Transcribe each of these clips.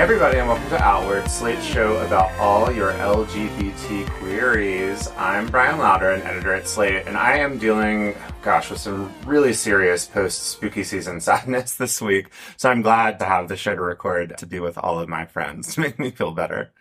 Everybody, and welcome to Outward, Slate's show about all your LGBT queries. I'm Bryan Lowder, an editor at Slate, and I am dealing, gosh, with some really serious post spooky season sadness this week. So I'm glad to have the show to record to be with all of my friends to make me feel better.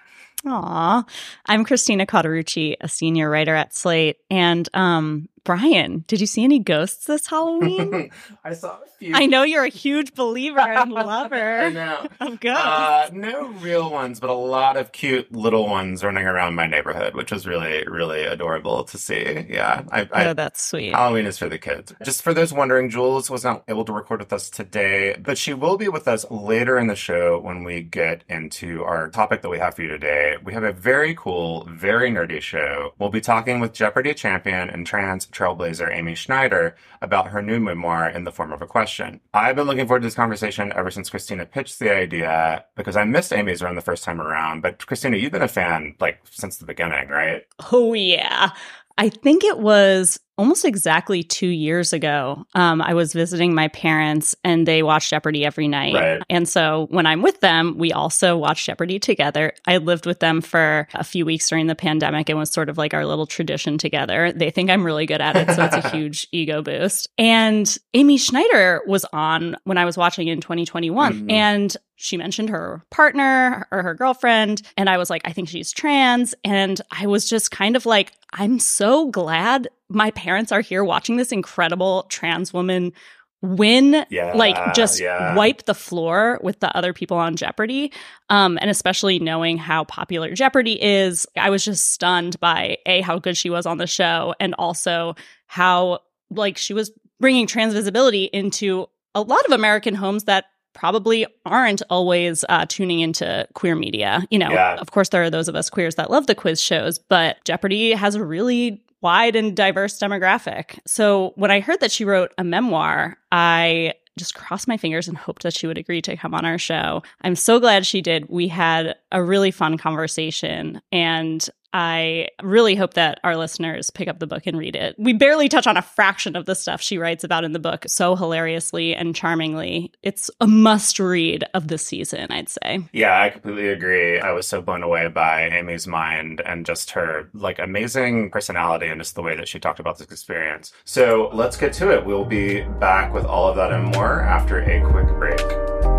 Aw, I'm Christina Cauterucci, a senior writer at Slate, and um, Bryan, did you see any ghosts this Halloween? I saw a few. I know you're a huge believer and lover I know. of ghosts. Uh, no real ones, but a lot of cute little ones running around my neighborhood, which was really, really adorable to see. Yeah, I, I, oh, that's sweet. Halloween is for the kids. Just for those wondering, Jules was not able to record with us today, but she will be with us later in the show when we get into our topic that we have for you today. We have a very cool, very nerdy show. We'll be talking with Jeopardy champion and trans trailblazer Amy Schneider about her new memoir in the form of a question. I've been looking forward to this conversation ever since Christina pitched the idea because I missed Amy's run the first time around. But Christina, you've been a fan like since the beginning, right? Oh, yeah. I think it was almost exactly two years ago. Um, I was visiting my parents and they watch Jeopardy every night. Right. And so when I'm with them, we also watch Jeopardy together. I lived with them for a few weeks during the pandemic and was sort of like our little tradition together. They think I'm really good at it. So it's a huge ego boost. And Amy Schneider was on when I was watching in 2021. Mhm. And she mentioned her partner or her girlfriend. And I was like, I think she's trans. And I was just kind of like, I'm so glad my parents are here watching this incredible trans woman win Yeah. like just yeah. wipe the floor with the other people on Jeopardy. Um, and especially knowing how popular Jeopardy is, I was just stunned by A, how good she was on the show, and also how like she was bringing trans visibility into a lot of American homes that probably aren't always uh, tuning into queer media. You know, Yeah. of course, there are those of us queers that love the quiz shows, but Jeopardy has a really wide and diverse demographic. So when I heard that she wrote a memoir, I just crossed my fingers and hoped that she would agree to come on our show. I'm so glad she did. We had a really fun conversation and I really hope that our listeners pick up the book and read it. We barely touch on a fraction of the stuff she writes about in the book so hilariously and charmingly. It's a must read of the season, I'd say. Yeah, I completely agree. I was so blown away by Amy's mind and just her like amazing personality and just the way that she talked about this experience. So let's get to it. We'll be back with all of that and more after a quick break.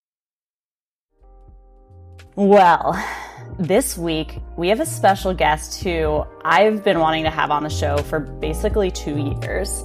Well, this week we have a special guest who I've been wanting to have on the show for basically two years.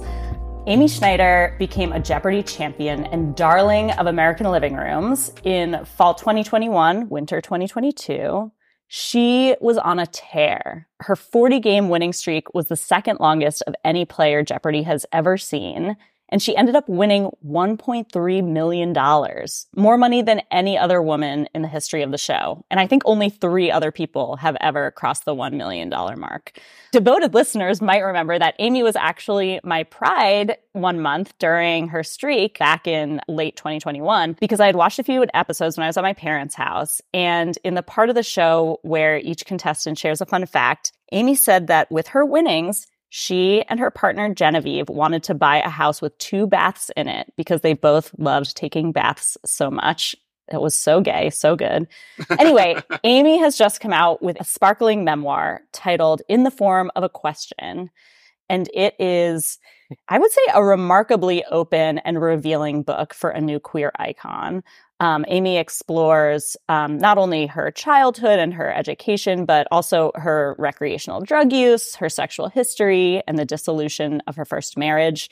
Amy Schneider became a Jeopardy champion and darling of American living rooms in fall 2021, winter 2022. She was on a tear. Her 40 game winning streak was the second longest of any player Jeopardy has ever seen and she ended up winning $1.3 million, more money than any other woman in the history of the show. And I think only three other people have ever crossed the $1 million mark. Devoted listeners might remember that Amy was actually my pride one month during her streak back in late 2021 because I had watched a few episodes when I was at my parents' house. And in the part of the show where each contestant shares a fun fact, Amy said that with her winnings, she and her partner Genevieve wanted to buy a house with two baths in it because they both loved taking baths so much. It was so gay, so good. Anyway, Amy has just come out with a sparkling memoir titled In the Form of a Question. And it is, I would say, a remarkably open and revealing book for a new queer icon. Um, Amy explores um, not only her childhood and her education, but also her recreational drug use, her sexual history, and the dissolution of her first marriage.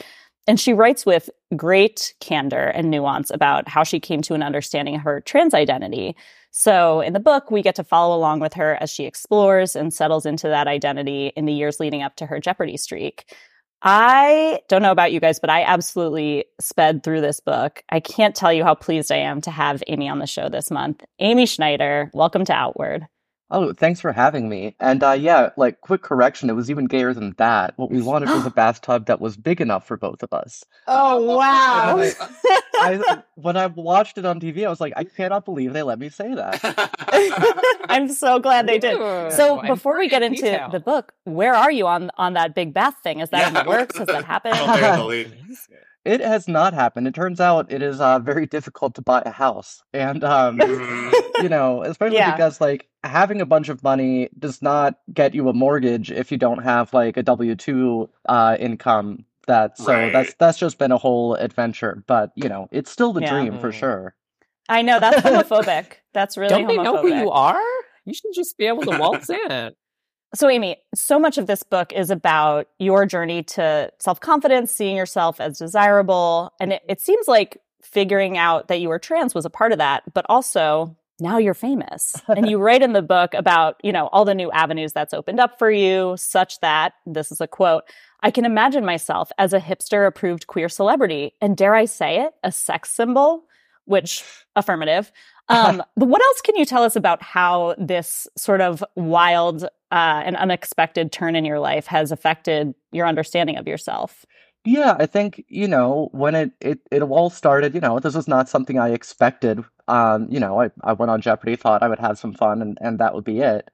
And she writes with great candor and nuance about how she came to an understanding of her trans identity. So in the book, we get to follow along with her as she explores and settles into that identity in the years leading up to her Jeopardy streak. I don't know about you guys, but I absolutely sped through this book. I can't tell you how pleased I am to have Amy on the show this month. Amy Schneider, welcome to Outward. Oh, thanks for having me. And uh, yeah, like quick correction, it was even gayer than that. What we wanted was a bathtub that was big enough for both of us. Oh wow! I, I, when I watched it on TV, I was like, I cannot believe they let me say that. I'm so glad they did. So before we get into detail. the book, where are you on on that big bath thing? Is that in the works? Has that happened? They're in the lead. it has not happened. It turns out it is uh, very difficult to buy a house, and um, you know, especially Yeah. because like having a bunch of money does not get you a mortgage if you don't have like a W two uh, income. That so Right. that's that's just been a whole adventure, but you know, it's still the Yeah. dream for Mm. sure. I know that's homophobic. That's really Don't they know who you are? You should just be able to waltz in. So, Amy, so much of this book is about your journey to self confidence, seeing yourself as desirable. And it, it seems like figuring out that you were trans was a part of that, but also now you're famous. and you write in the book about, you know, all the new avenues that's opened up for you, such that this is a quote I can imagine myself as a hipster approved queer celebrity. And dare I say it, a sex symbol, which affirmative. Um, but what else can you tell us about how this sort of wild uh, and unexpected turn in your life has affected your understanding of yourself? Yeah, I think, you know, when it, it, it all started, you know, this was not something I expected. Um, you know, I, I went on Jeopardy, thought I would have some fun and, and that would be it.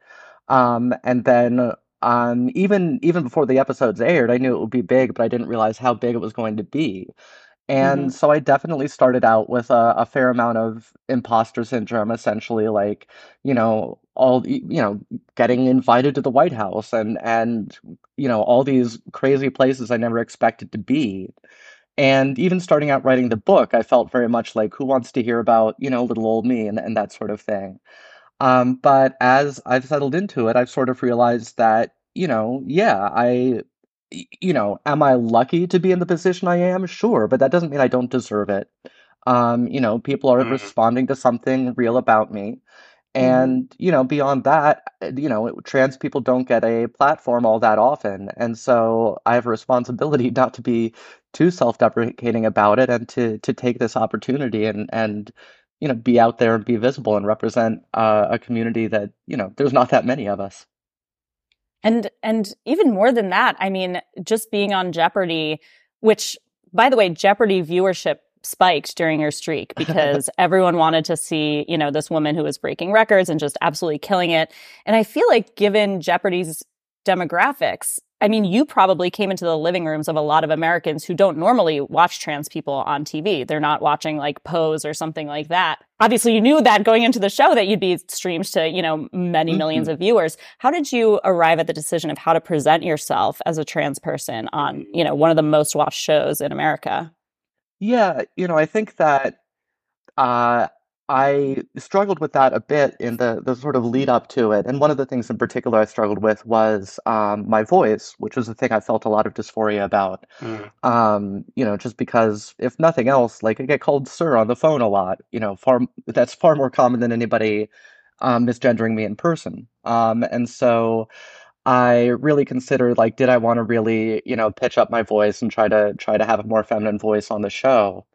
Um, and then um, even even before the episodes aired, I knew it would be big, but I didn't realize how big it was going to be. And so I definitely started out with a, a fair amount of imposter syndrome, essentially, like, you know, all, you know, getting invited to the White House and, and, you know, all these crazy places I never expected to be. And even starting out writing the book, I felt very much like, who wants to hear about, you know, little old me and, and that sort of thing. Um, but as I've settled into it, I've sort of realized that, you know, yeah, i you know, am I lucky to be in the position I am? Sure, but that doesn't mean I don't deserve it. Um, you know, people are Mhm. responding to something real about me. And, you know, beyond that, uh, you know, trans people don't get a platform all that often. And so I have a responsibility not to be too self-deprecating about it and to to take this opportunity and and you know, be out there and be visible and represent uh, a community that, you know, there's not that many of us. And and even more than that, I mean, just being on Jeopardy, which by the way, Jeopardy viewership spiked during your streak because everyone wanted to see, you know, this woman who was breaking records and just absolutely killing it. And I feel like given Jeopardy's demographics, I mean, you probably came into the living rooms of a lot of Americans who don't normally watch trans people on TV. They're not watching like Pose or something like that. Obviously, you knew that going into the show that you'd be streamed to, you know, many 1000000s mm-hmm. of viewers. How did you arrive at the decision of how to present yourself as a trans person on, you know, one of the most watched shows in America? Yeah, you know, I think that uh, I struggled with that a bit in the the sort of lead up to it, and one of the things in particular I struggled with was um, my voice, which was the thing I felt a lot of dysphoria about. Mm. Um, you know, just because if nothing else, like I get called sir on the phone a lot. You know, far that's far more common than anybody um, misgendering me in person. Um, and so I really considered like, did I want to really, you know, pitch up my voice and try to try to have a more feminine voice on the show?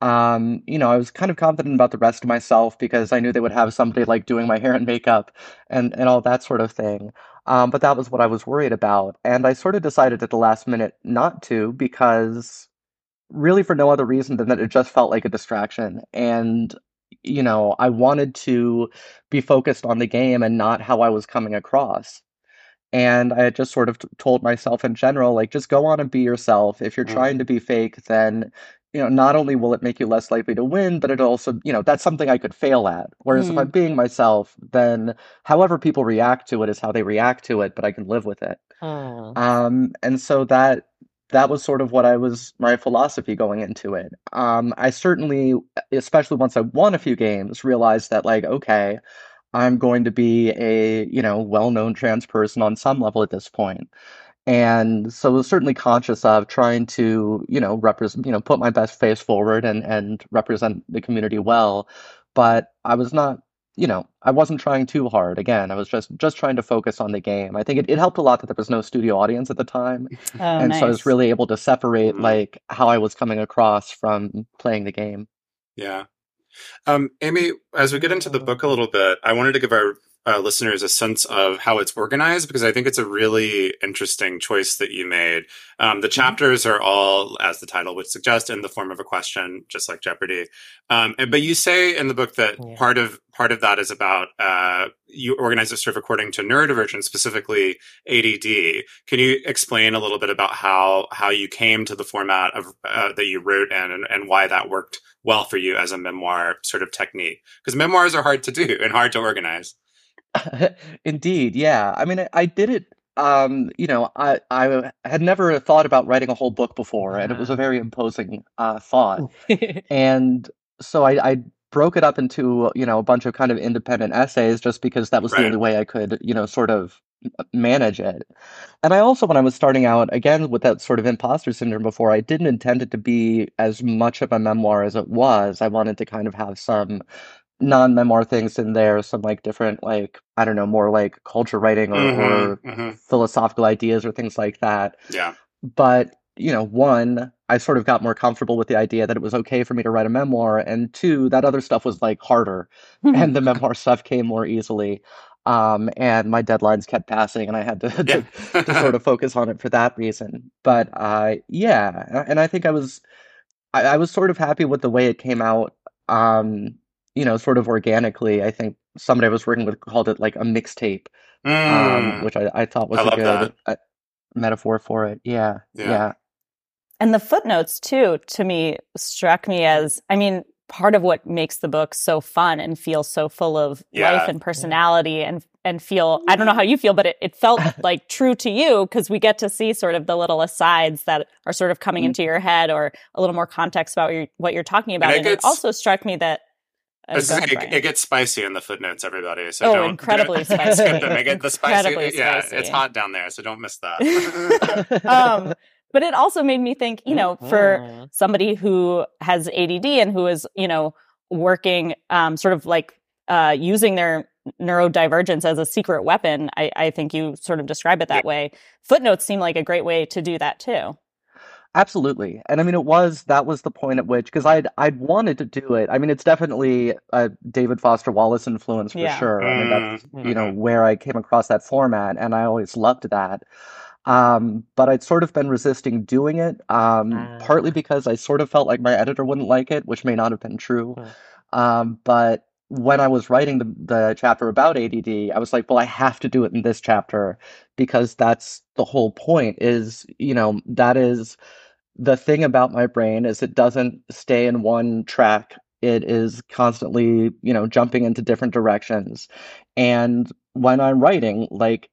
um, you know, I was kind of confident about the rest of myself because I knew they would have somebody like doing my hair and makeup and, and all that sort of thing. Um, but that was what I was worried about. And I sort of decided at the last minute not to because really for no other reason than that it just felt like a distraction. And, you know, I wanted to be focused on the game and not how I was coming across. And I had just sort of told myself in general, like, just go on and be yourself. If you're mm. trying to be fake, then you know, not only will it make you less likely to win, but it also, you know, that's something I could fail at. Whereas mm. if I'm hmm. being myself, then however people react to it is how they react to it, but I can live with it. Oh. Um, and so that that was sort of what I was my philosophy going into it. Um, I certainly, especially once I won a few games, realized that like, okay, I'm going to be a you know well-known trans person on some level at this point. And so I was certainly conscious of trying to you know represent you know put my best face forward and and represent the community well. But i was not you know i wasn't trying too hard. Again i was just just trying to focus on the game. I think it, it helped a lot that there was no studio audience at the time. Oh, and nice. so i was really able to separate mm-hmm. like how i was coming across from playing the game. Yeah um, Amy, as we get into the book a little bit, I wanted to give our uh, listeners a sense of how it's organized because I think it's a really interesting choice that you made. Um, the mm-hmm. chapters are all, as the title would suggest, in the form of a question, just like Jeopardy. Um, and, but you say in the book that yeah. part of part of that is about uh, you organize it sort of according to neurodivergence, specifically ADD. Can you explain a little bit about how how you came to the format of uh, that you wrote in and, and why that worked well for you as a memoir sort of technique? Because memoirs are hard to do and hard to organize. Indeed, yeah. I mean, I, I did it. Um, you know, I I had never thought about writing a whole book before, and it was a very imposing uh, thought. and so I, I broke it up into you know a bunch of kind of independent essays, just because that was the only way I could you know sort of manage it. And I also, when I was starting out, again with that sort of imposter syndrome before, I didn't intend it to be as much of a memoir as it was. I wanted to kind of have some non-memoir things in there some like different like i don't know more like culture writing or, mm-hmm, or mm-hmm. philosophical ideas or things like that yeah but you know one i sort of got more comfortable with the idea that it was okay for me to write a memoir and two that other stuff was like harder and the memoir stuff came more easily um, and my deadlines kept passing and i had to, to, to, sort of focus on it for that reason but uh, yeah and i think i was I, I was sort of happy with the way it came out um, you know, sort of organically. I think somebody I was working with called it like a mixtape, um, mm. um, which I, I, thought was I a good uh, metaphor for it. Yeah, yeah, yeah. And the footnotes too, to me, struck me as, I mean, part of what makes the book so fun and feel so full of yeah. life and personality yeah. and and feel I don't know how you feel, but it, it felt like true to you because we get to see sort of the little asides that are sort of coming mm-hmm. into your head or a little more context about what you're, what you're talking about. And, and gets, it also struck me that uh, ahead, it, it, gets spicy in the footnotes, everybody. So oh, don't, incredibly don't, spicy. make it the spicy. Yeah, it's hot down there, so don't miss that. um, but it also made me think, you know, for mm-hmm. somebody who has ADD and who is, you know, working um, sort of like uh, using their neurodivergence as a secret weapon. I, I think you sort of describe it that yeah. way. Footnotes seem like a great way to do that too. Absolutely. And I mean, it was, that was the point at which, because I'd, I'd wanted to do it. I mean, it's definitely a David Foster Wallace influence for yeah. sure. I mean, that's, mm-hmm. you know, where I came across that format and I always loved that. Um, but I'd sort of been resisting doing it, um, uh. partly because I sort of felt like my editor wouldn't like it, which may not have been true. Uh. Um, but when I was writing the, the chapter about ADD, I was like, well, I have to do it in this chapter because that's the whole point is, you know, that is the thing about my brain is it doesn't stay in one track. It is constantly, you know, jumping into different directions. And when I'm writing, like,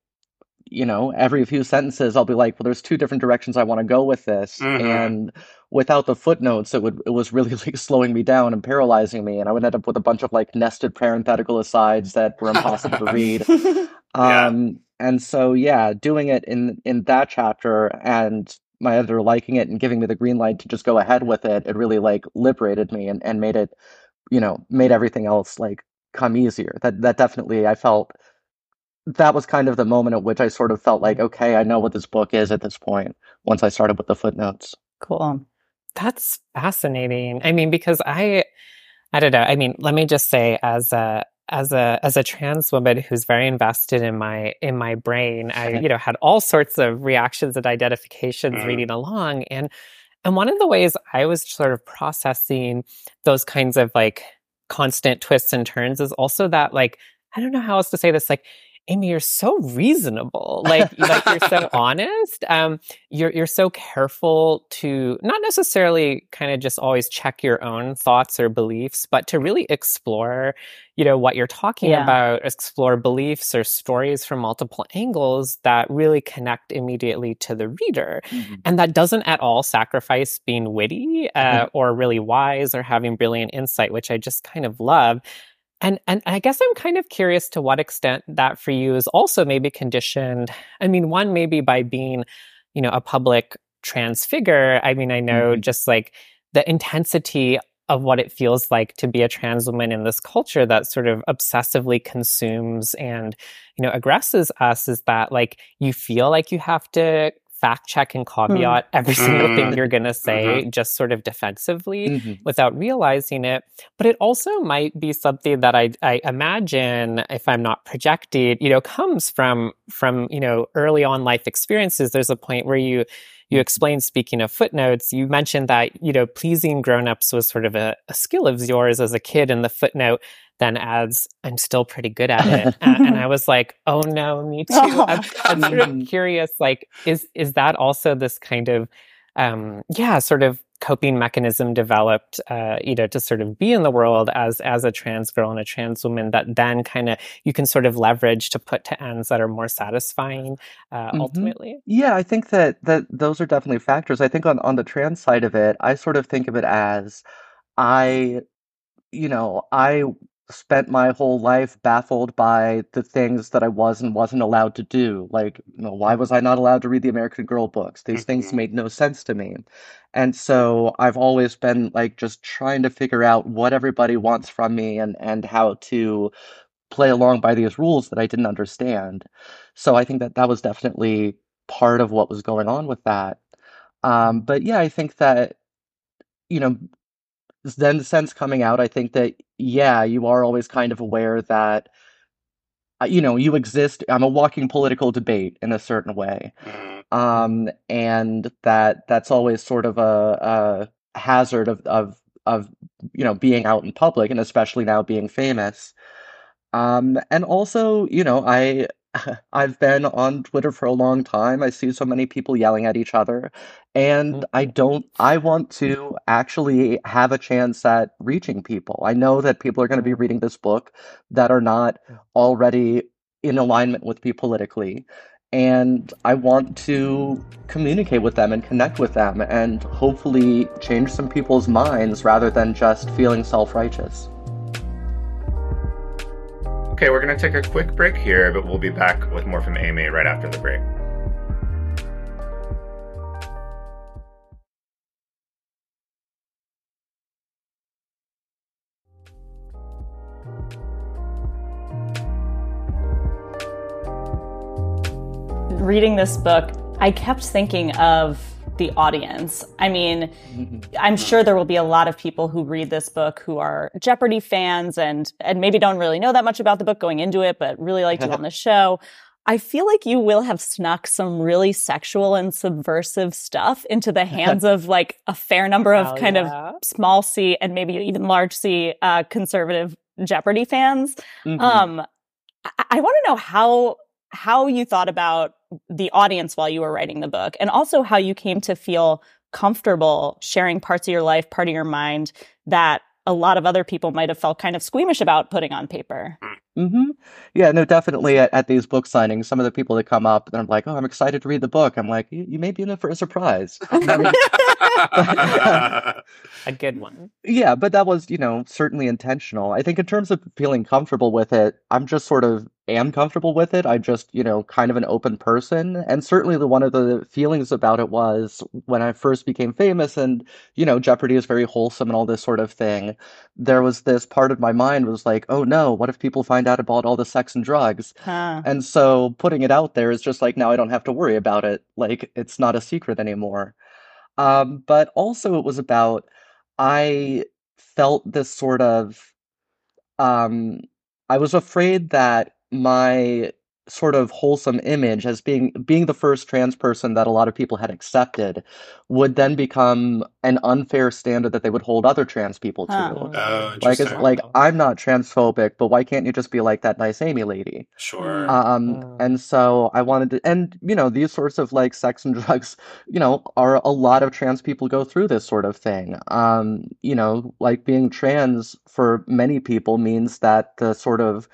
you know, every few sentences, I'll be like, well, there's two different directions I want to go with this. Mhm. And without the footnotes, it would, it was really like slowing me down and paralyzing me. And I would end up with a bunch of like nested parenthetical asides that were impossible to read. Yeah. Um, and so, yeah, doing it in, in that chapter and my editor liking it and giving me the green light to just go ahead with it, it really like liberated me and, and made it, you know, made everything else like come easier. That, that definitely, I felt that was kind of the moment at which I sort of felt like, okay, I know what this book is at this point once I started with the footnotes. Cool. That's fascinating. I mean, because I, I don't know. I mean, let me just say, as a as a as a trans woman who's very invested in my in my brain, I you know had all sorts of reactions and identifications Mhm. reading along, and and one of the ways I was sort of processing those kinds of like constant twists and turns is also that like I don't know how else to say this like. Amy, you're so reasonable. Like, like you're so honest. Um, you're you're so careful to not necessarily kind of just always check your own thoughts or beliefs, but to really explore, you know, what you're talking Yeah. about, explore beliefs or stories from multiple angles that really connect immediately to the reader. And that doesn't at all sacrifice being witty uh, or really wise or having brilliant insight, which I just kind of love. And and I guess I'm kind of curious to what extent that for you is also maybe conditioned. I mean, one maybe by being, you know, a public trans figure. I mean, I know Mhm. just like the intensity of what it feels like to be a trans woman in this culture that sort of obsessively consumes and, you know, aggresses us is that like you feel like you have to fact check and caveat every single thing Mm. you're going to say just sort of defensively Mhm. without realizing it. But it also might be something that I, I imagine, if I'm not projected, you know, comes from from you know early on life experiences. There's a point where you you explained speaking of footnotes, you mentioned that you know pleasing grown-ups was sort of a, a skill of yours as a kid, and the footnote then adds, "I'm still pretty good at it," and, I was like, "Oh no, me too." I'm, I'm sort of Mhm. curious, like, is is that also this kind of um, yeah, sort of coping mechanism developed, uh, you know, to sort of be in the world as as a trans girl and a trans woman that then kind of you can sort of leverage to put to ends that are more satisfying uh, Mhm. ultimately. Yeah, I think that that those are definitely factors. I think on on the trans side of it, I sort of think of it as I, you know, I spent my whole life baffled by the things that I was and wasn't allowed to do. Like, you know, why was I not allowed to read the American Girl books? These things Mhm. made no sense to me. And so I've always been like just trying to figure out what everybody wants from me and and how to play along by these rules that I didn't understand. So I think that that was definitely part of what was going on with that. Um, but yeah, I think that, you know, then the sense coming out, I think that, yeah, you are always kind of aware that, uh, you know, you exist. I'm a walking political debate in a certain way. Mhm. Um, and that that's always sort of a, a hazard of, of, of, you know, being out in public and especially now being famous. Um, and also, you know, I I've been on Twitter for a long time. I see so many people yelling at each other, and mm. I don't I want to actually have a chance at reaching people. I know that people are going to be reading this book that are not already in alignment with me politically, and I want to communicate with them and connect with them and hopefully change some people's minds rather than just feeling self-righteous. Okay, we're going to take a quick break here, but we'll be back with more from Amy right after the break. Reading this book, I kept thinking of the audience. I mean, I'm sure there will be a lot of people who read this book who are Jeopardy fans and and maybe don't really know that much about the book going into it, but really liked it on the show. I feel like you will have snuck some really sexual and subversive stuff into the hands of like a fair number of Hell kind yeah. of small c and maybe even large c uh, conservative Jeopardy fans. Mhm. Um, I, I want to know how how you thought about the audience while you were writing the book, and also how you came to feel comfortable sharing parts of your life, part of your mind that a lot of other people might have felt kind of squeamish about putting on paper. hmm Yeah, no, definitely at, at these book signings, some of the people that come up and I'm like, oh, I'm excited to read the book. I'm like, you, you may be in it for a surprise. A good one. yeah, but that was, you know, certainly intentional. I think in terms of feeling comfortable with it, I'm just sort of am comfortable with it. I'm just, you know, kind of an open person. And certainly the one of the feelings about it was when I first became famous and, you know, Jeopardy is very wholesome and all this sort of thing. There was this part of my mind was like, oh no, what if people find out about all the sex and drugs? Huh. And so putting it out there is just like now I don't have to worry about it. Like it's not a secret anymore. Um, but also it was about I felt this sort of um I was afraid that my sort of wholesome image as being being the first trans person that a lot of people had accepted would then become an unfair standard that they would hold other trans people to. Huh. Oh, Like it's like I'm not transphobic, but why can't you just be like that nice Amy lady? Sure. Um, Oh. and so I wanted to, and you know, these sorts of like sex and drugs, you know, are a lot of trans people go through this sort of thing. Um, you know, like being trans for many people means that the sort of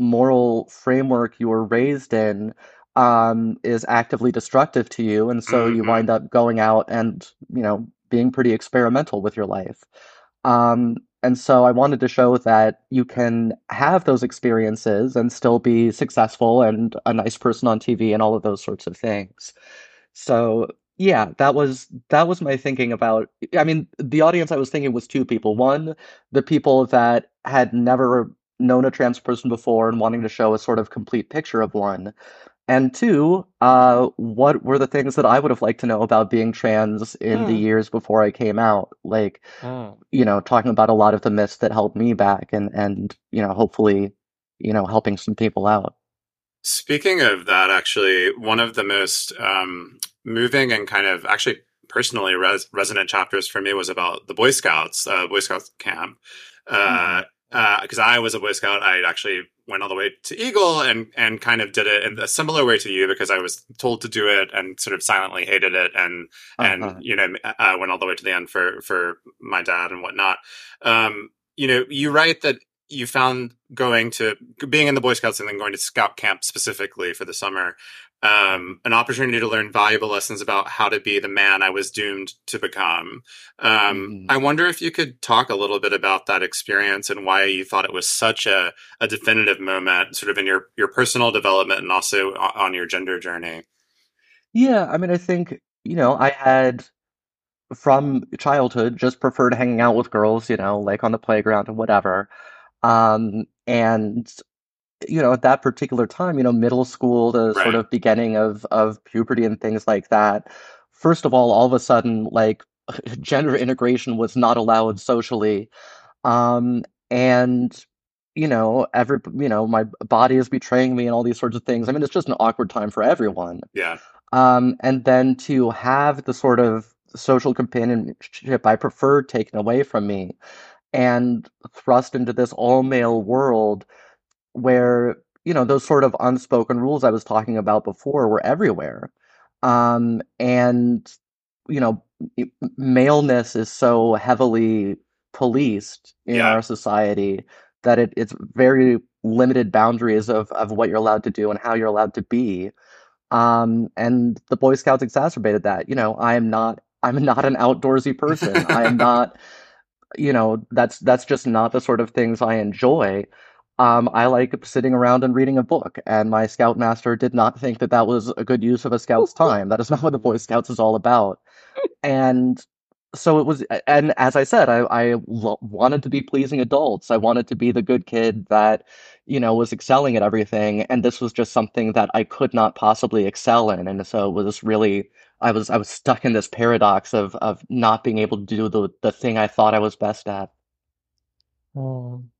moral framework you were raised in um is actively destructive to you, and so you Mhm. wind up going out and, you know, being pretty experimental with your life. Um, and so I wanted to show that you can have those experiences and still be successful and a nice person on TV and all of those sorts of things. So yeah, that was that was my thinking about I mean, the audience I was thinking was two people. One, the people that had never known a trans person before and wanting to show a sort of complete picture of one. And two, uh, what were the things that I would have liked to know about being trans in the Hmm. years before I came out? Like, Mm. you know, talking about a lot of the myths that held me back and and you know, hopefully, you know, helping some people out. Speaking of that, actually, one of the most um, moving and kind of actually personally res- resonant chapters for me was about the Boy Scouts, uh, Boy Scouts camp. Because I was a Boy Scout, I actually went all the way to Eagle and and kind of did it in a similar way to you because I was told to do it and sort of silently hated it and and Uh-huh. you know I went all the way to the end for for my dad and whatnot. Um, you know, you write that you found going to being in the Boy Scouts and then going to Scout camp specifically for the summer um, an opportunity to learn valuable lessons about how to be the man I was doomed to become. Um, Mhm. I wonder if you could talk a little bit about that experience and why you thought it was such a, a definitive moment, sort of in your your personal development and also on your gender journey. Yeah, I mean, I think, you know, I had from childhood just preferred hanging out with girls, you know, like on the playground and whatever. Um, and you know, at that particular time, you know, middle school, the sort of beginning of of puberty and things like that. First of all, all of a sudden, like gender integration was not allowed socially. Um, and you know, every you know, my body is betraying me and all these sorts of things. I mean, it's just an awkward time for everyone. Yeah. Um, and then to have the sort of social companionship I preferred taken away from me and thrust into this all male world where, you know, those sort of unspoken rules I was talking about before were everywhere. Um, and, you know, maleness is so heavily policed in Yeah. our society that it, it's very limited boundaries of, of what you're allowed to do and how you're allowed to be. Um, and the Boy Scouts exacerbated that. You know, I am not I'm not an outdoorsy person. I am not, you know, that's that's just not the sort of things I enjoy. Um, I like sitting around and reading a book, and my scoutmaster did not think that that was a good use of a scout's time. That is not what the Boy Scouts is all about. And so it was, and as I said, I, I lo- wanted to be pleasing adults. I wanted to be the good kid that, you know, was excelling at everything, and this was just something that I could not possibly excel in. And so it was really, I was I was stuck in this paradox of of not being able to do the the thing I thought I was best at. Mm.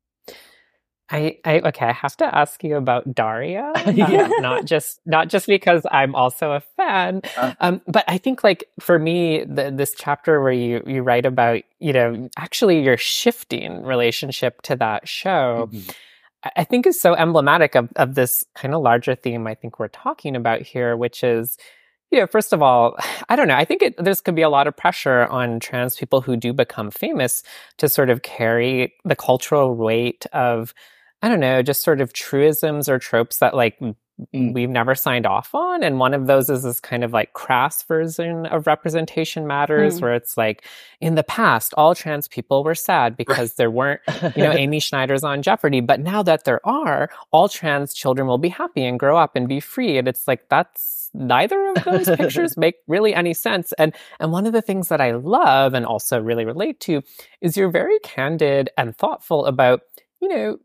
I, I okay, I have to ask you about Daria. Yeah. Um, not just not just because I'm also a fan. Uh. Um, but I think like for me, the, this chapter where you you write about, you know, actually your shifting relationship to that show. Mhm. I- I think is so emblematic of, of this kind of larger theme I think we're talking about here, which is, you know, first of all, I don't know. I think it, there's could be a lot of pressure on trans people who do become famous to sort of carry the cultural weight of, I don't know, just sort of truisms or tropes that like Mm. we've never signed off on. And one of those is this kind of like crass version of representation matters, Mm. where it's like, in the past, all trans people were sad because there weren't you know, Amy Schneider's on Jeopardy. But now that there are, all trans children will be happy and grow up and be free. And it's like, that's neither of those pictures make really any sense. And, and one of the things that I love and also really relate to is you're very candid and thoughtful about, you know,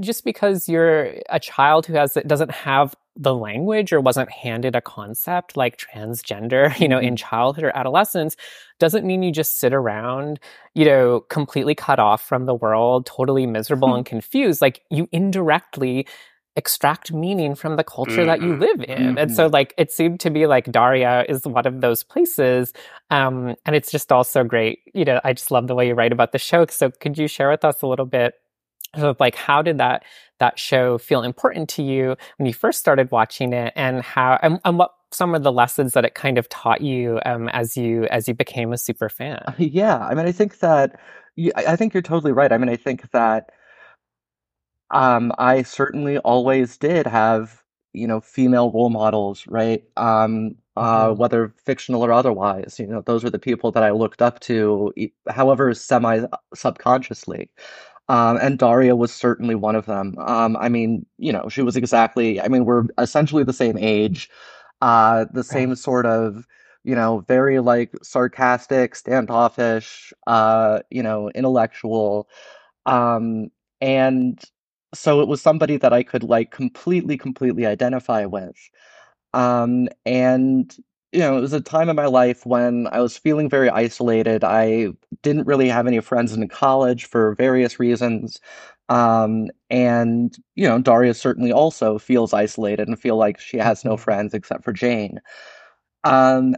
just because you're a child who has, doesn't have the language or wasn't handed a concept like transgender, you know, in childhood or adolescence, doesn't mean you just sit around you know, completely cut off from the world, totally miserable and confused, like you indirectly extract meaning from the culture that you Mhm. live in. And so like it seemed to be like Daria is one of those places. Um, and it's just also great. You know, I just love the way you write about the show. So could you share with us a little bit of like how did that that show feel important to you when you first started watching it and how and, and what some of the lessons that it kind of taught you um, as you as you became a super fan Yeah, I mean, I think that i think you're totally right. I mean, I think that um, I certainly always did have, you know, female role models, right? Um, uh, Mhm. whether fictional or otherwise, you know, those were the people that I looked up to, however semi subconsciously. Um, and Daria was certainly one of them. Um, I mean, you know, she was exactly, I mean, we're essentially the same age, uh, the same sort of, you know, very like sarcastic, standoffish, uh, you know, intellectual. Um, and so it was somebody that I could like completely, completely identify with. Um, and you know, it was a time in my life when I was feeling very isolated. I didn't really have any friends in college for various reasons. Um, and you know, Daria certainly also feels isolated and feel like she has no Mhm. friends except for Jane. Um,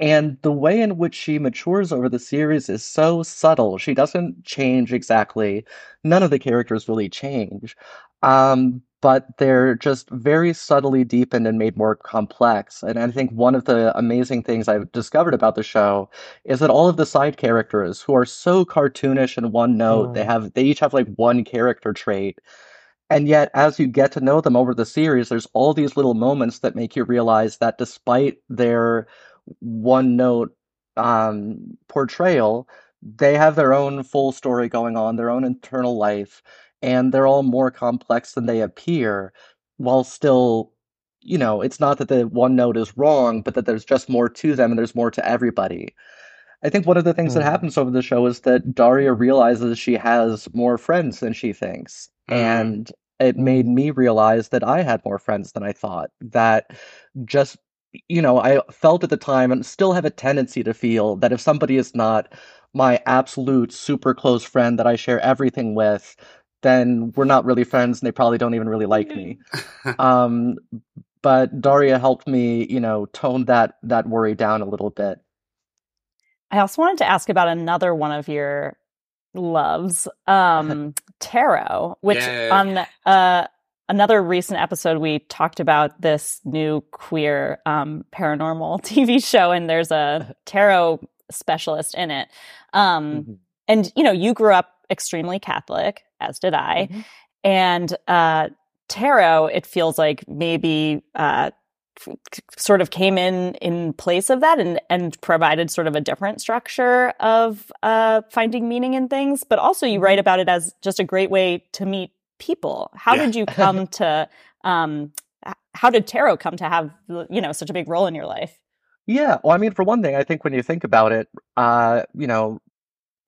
and the way in which she matures over the series is so subtle. She doesn't change exactly. None of the characters really change. Um, but they're just very subtly deepened and made more complex. And I think one of the amazing things I've discovered about the show is that all of the side characters who are so cartoonish and one note, they Mm. have they each have like one character trait. And yet, as you get to know them over the series, there's all these little moments that make you realize that despite their one note um, portrayal, they have their own full story going on, their own internal life, and they're all more complex than they appear, while still, you know, it's not that the one note is wrong, but that there's just more to them and there's more to everybody. I think one of the things that Mm. happens over the show is that Daria realizes she has more friends than she thinks. Mm. And it made me realize that I had more friends than I thought. That just, you know, I felt at the time and still have a tendency to feel that if somebody is not my absolute super close friend that I share everything with, then we're not really friends and they probably don't even really like me. Um, but Daria helped me, you know, tone that that worry down a little bit. I also wanted to ask about another one of your loves, um, tarot, which Yay. on uh, another recent episode we talked about this new queer um, paranormal TV show, and there's a tarot specialist in it. Um, Mhm. and you know, you grew up extremely Catholic, as did I, Mhm. and uh, tarot. It feels like maybe. Uh, sort of came in in place of that and and provided sort of a different structure of uh finding meaning in things but also you write about it as just a great way to meet people how Yeah. did you come to um how did tarot come to have you know such a big role in your life Yeah, well, I mean, for one thing, I think when you think about it, uh, you know,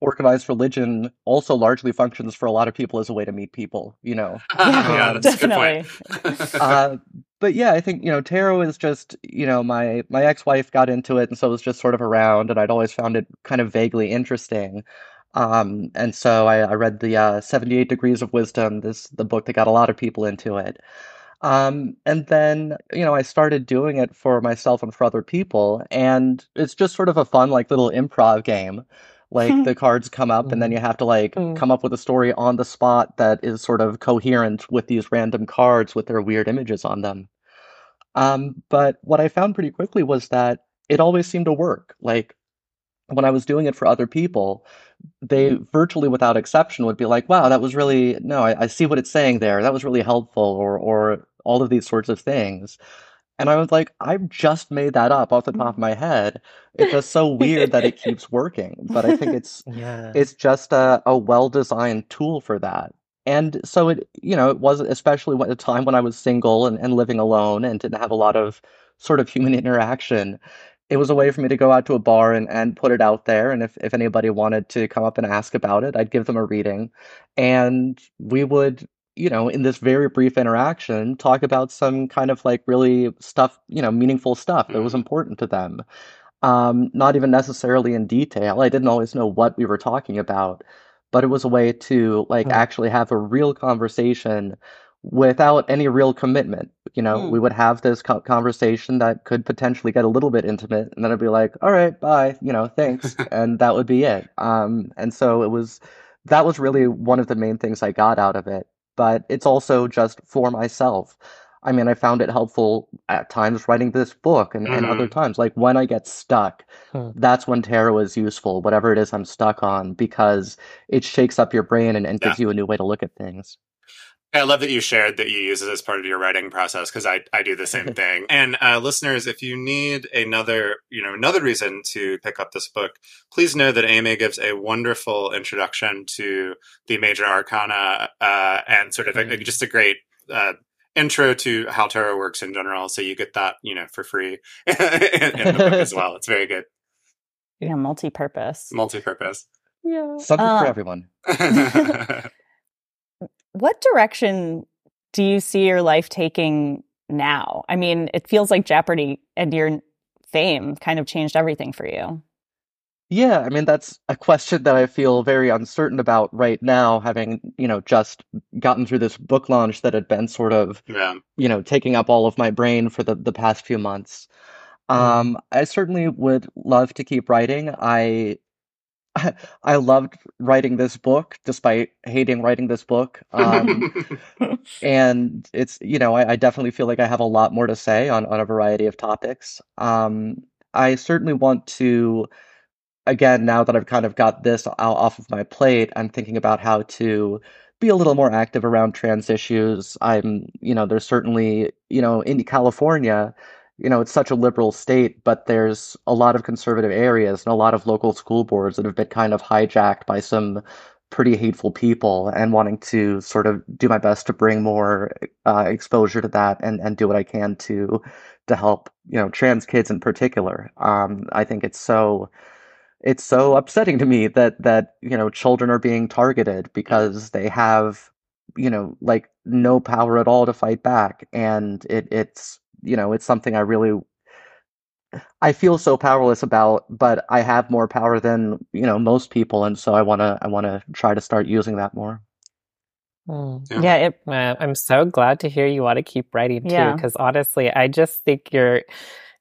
organized religion also largely functions for a lot of people as a way to meet people, you know. yeah, Um, that's a good point. Uh, but yeah, I think, you know, tarot is just, you know, my my ex-wife got into it and so it was just sort of around and I'd always found it kind of vaguely interesting. Um, and so I, I read the uh, 78 Degrees of Wisdom, this the book that got a lot of people into it. Um, and then, you know, I started doing it for myself and for other people, and it's just sort of a fun, like, little improv game. Like, the cards come up, and then you have to, like, Mm. come up with a story on the spot that is sort of coherent with these random cards with their weird images on them. Um, but what I found pretty quickly was that it always seemed to work. Like, when I was doing it for other people, they virtually without exception would be like, wow, that was really, no, I, I see what it's saying there. That was really helpful, or, or all of these sorts of things. And I was like, I've just made that up off the top of my head. It's just so weird that it keeps working. But I think it's Yeah. it's just a, a well-designed tool for that. And so it, you know, it was especially at a time when I was single and, and living alone and didn't have a lot of sort of human interaction. It was a way for me to go out to a bar and, and put it out there. And if, if anybody wanted to come up and ask about it, I'd give them a reading. And we would, you know, in this very brief interaction, talk about some kind of like really stuff, you know, meaningful stuff that was important to them. Um, not even necessarily in detail. I didn't always know what we were talking about, but it was a way to like Mm. actually have a real conversation without any real commitment. You know, Mm. we would have this co- conversation that could potentially get a little bit intimate, and then I'd be like, "All right, bye," you know, thanks, and that would be it. Um, and so it was that was really one of the main things I got out of it. But it's also just for myself. I mean, I found it helpful at times writing this book and, and other Mhm. times. Like when I get stuck, Hmm. that's when tarot is useful, whatever it is I'm stuck on, because it shakes up your brain and, and Yeah. gives you a new way to look at things. I love that you shared that you use it as part of your writing process because I, I do the same thing. And uh, listeners, if you need another you know another reason to pick up this book, please know that Amy gives a wonderful introduction to the major arcana uh, and sort of a, Mhm. just a great uh, intro to how tarot works in general. So you get that you know for free in, in the book as well. It's very good, Yeah, multi-purpose. multi-purpose. Yeah. Something Uh, for everyone. What direction do you see your life taking now? I mean, it feels like Jeopardy and your fame kind of changed everything for you. Yeah, I mean, that's a question that I feel very uncertain about right now, having, you know, just gotten through this book launch that had been sort of, yeah. you know, taking up all of my brain for the, the past few months. Um, I certainly would love to keep writing. I I loved writing this book despite hating writing this book. Um, and it's, you know, I, I definitely feel like I have a lot more to say on, on a variety of topics. Um, I certainly want to, again, now that I've kind of got this off of my plate, I'm thinking about how to be a little more active around trans issues. I'm, you know, there's certainly, you know, in California, you know, it's such a liberal state, but there's a lot of conservative areas and a lot of local school boards that have been kind of hijacked by some pretty hateful people and wanting to sort of do my best to bring more uh, exposure to that and, and do what I can to to help, you know, trans kids in particular. Um, I think it's so it's so upsetting to me that that, you know, children are being targeted because they have, you know, like no power at all to fight back. And it it's you know, it's something I really I feel so powerless about, but I have more power than, you know, most people, and so I wanna I wanna try to start using that more. Hmm. Yeah. Yeah, it Uh, I'm so glad to hear you want to keep writing too, Yeah. because honestly, I just think you're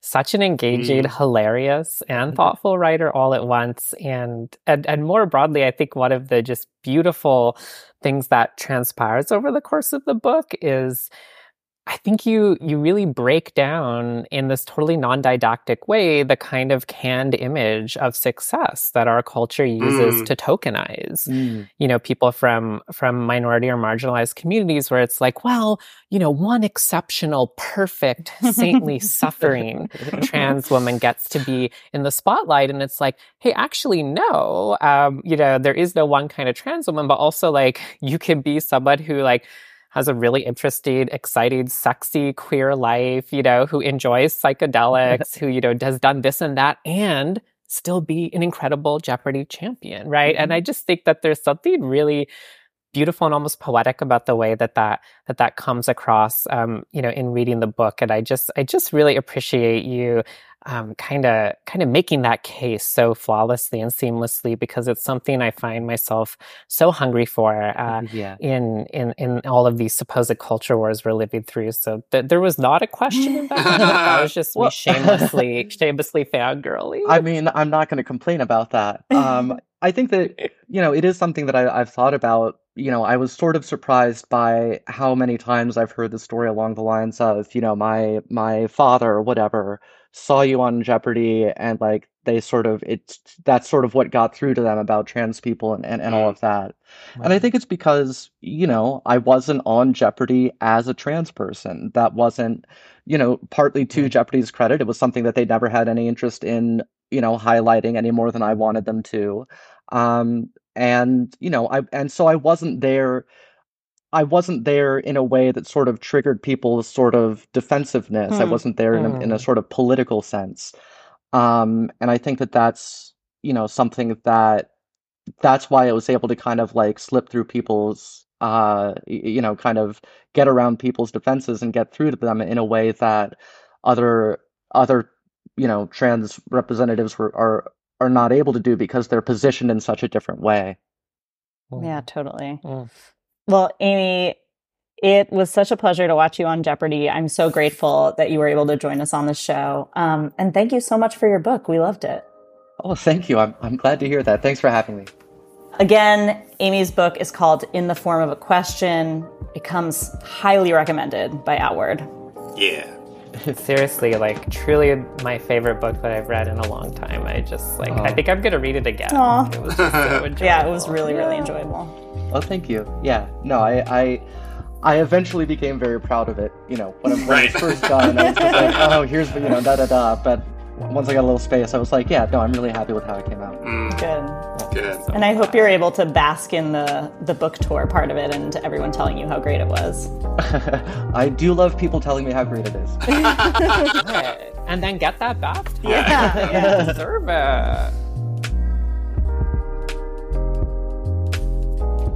such an engaging, hilarious, and thoughtful writer all at once. And, and and more broadly, I think one of the just beautiful things that transpires over the course of the book is I think you you really break down in this totally non-didactic way the kind of canned image of success that our culture uses Mm. to tokenize. You know people from from minority or marginalized communities where it's like well you know one exceptional perfect saintly suffering trans woman gets to be in the spotlight and it's like hey actually no. Um you know there is no one kind of trans woman but also like you can be someone who like has a really interesting, exciting, sexy queer life, you know, who enjoys psychedelics, who, you know, has done this and that, and still be an incredible Jeopardy champion, right? And mm-hmm. I just think that there's something really beautiful and almost poetic about the way that that that, that comes across um, you know in reading the book and i just i just really appreciate you kind of kind of making that case so flawlessly and seamlessly because it's something I find myself so hungry for uh, yeah. in in in all of these supposed culture wars we're living through. So th- there was not a question about that. that was just well, me shamelessly shamelessly fangirly. I mean, I'm not going to complain about that. Um, I think that you know it is something that I, I've thought about you know, I was sort of surprised by how many times I've heard the story along the lines of, you know, my my father or whatever saw you on Jeopardy and like they sort of it's that's sort of what got through to them about trans people and, and, and all mm. of that. And I think it's because, you know, I wasn't on Jeopardy as a trans person. That wasn't, you know, partly to right. Jeopardy's credit. It was something that they never had any interest in, you know, highlighting any more than I wanted them to. Um and, you know, I and so I wasn't there I wasn't there in a way that sort of triggered people's sort of defensiveness. I hmm. wasn't there in, a, in a hmm. sort of political sense. Um, and I think that that's, you know, something that that's why I was able to kind of like slip through people's, uh, you know, kind of get around people's defenses and get through to them in a way that other, other, you know, trans representatives were, are, are not able to do because they're positioned in such a different way. Yeah, totally. Mm. Well, Amy, it was such a pleasure to watch you on Jeopardy. I'm so grateful that you were able to join us on the show. Um, and thank you so much for your book. We loved it. Oh, thank you. I'm, I'm glad to hear that. Thanks for having me. Again, Amy's book is called In the Form of a Question. It comes highly recommended by Outward. Yeah. Seriously, like truly my favorite book that I've read in a long time. I just like, I think I'm going to read it again. Aww. It was so yeah, it was really, really enjoyable. Oh, thank you. Yeah. No, I, I, I eventually became very proud of it. You know, when, when right. it was first done, I was just like, oh, here's you know, da da da. But once I got a little space, I was like, yeah, no, I'm really happy with how it came out. Mm. Good. Good. And I hope you're able to bask in the the book tour part of it and everyone telling you how great it was. I do love people telling me how great it is. and then get that back. Yeah. yeah. Deserve it.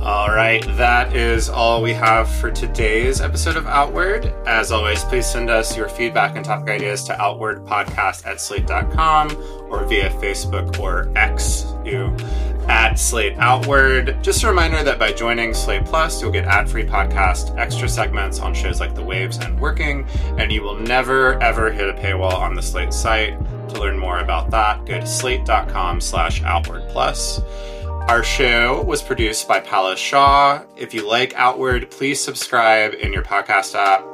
All right, that is all we have for today's episode of Outward. As always, please send us your feedback and topic ideas to outwardpodcast at slate.com or via Facebook or X you at Slate Outward. Just a reminder that by joining Slate Plus, you'll get ad-free podcast, extra segments on shows like The Waves and Working, and you will never ever hit a paywall on the Slate site. To learn more about that, go to slate.com slash outward plus. Our show was produced by Palace Shaw. If you like Outward, please subscribe in your podcast app.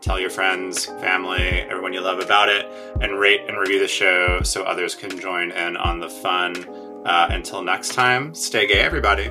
Tell your friends, family, everyone you love about it, and rate and review the show so others can join in on the fun. Uh, until next time, stay gay, everybody.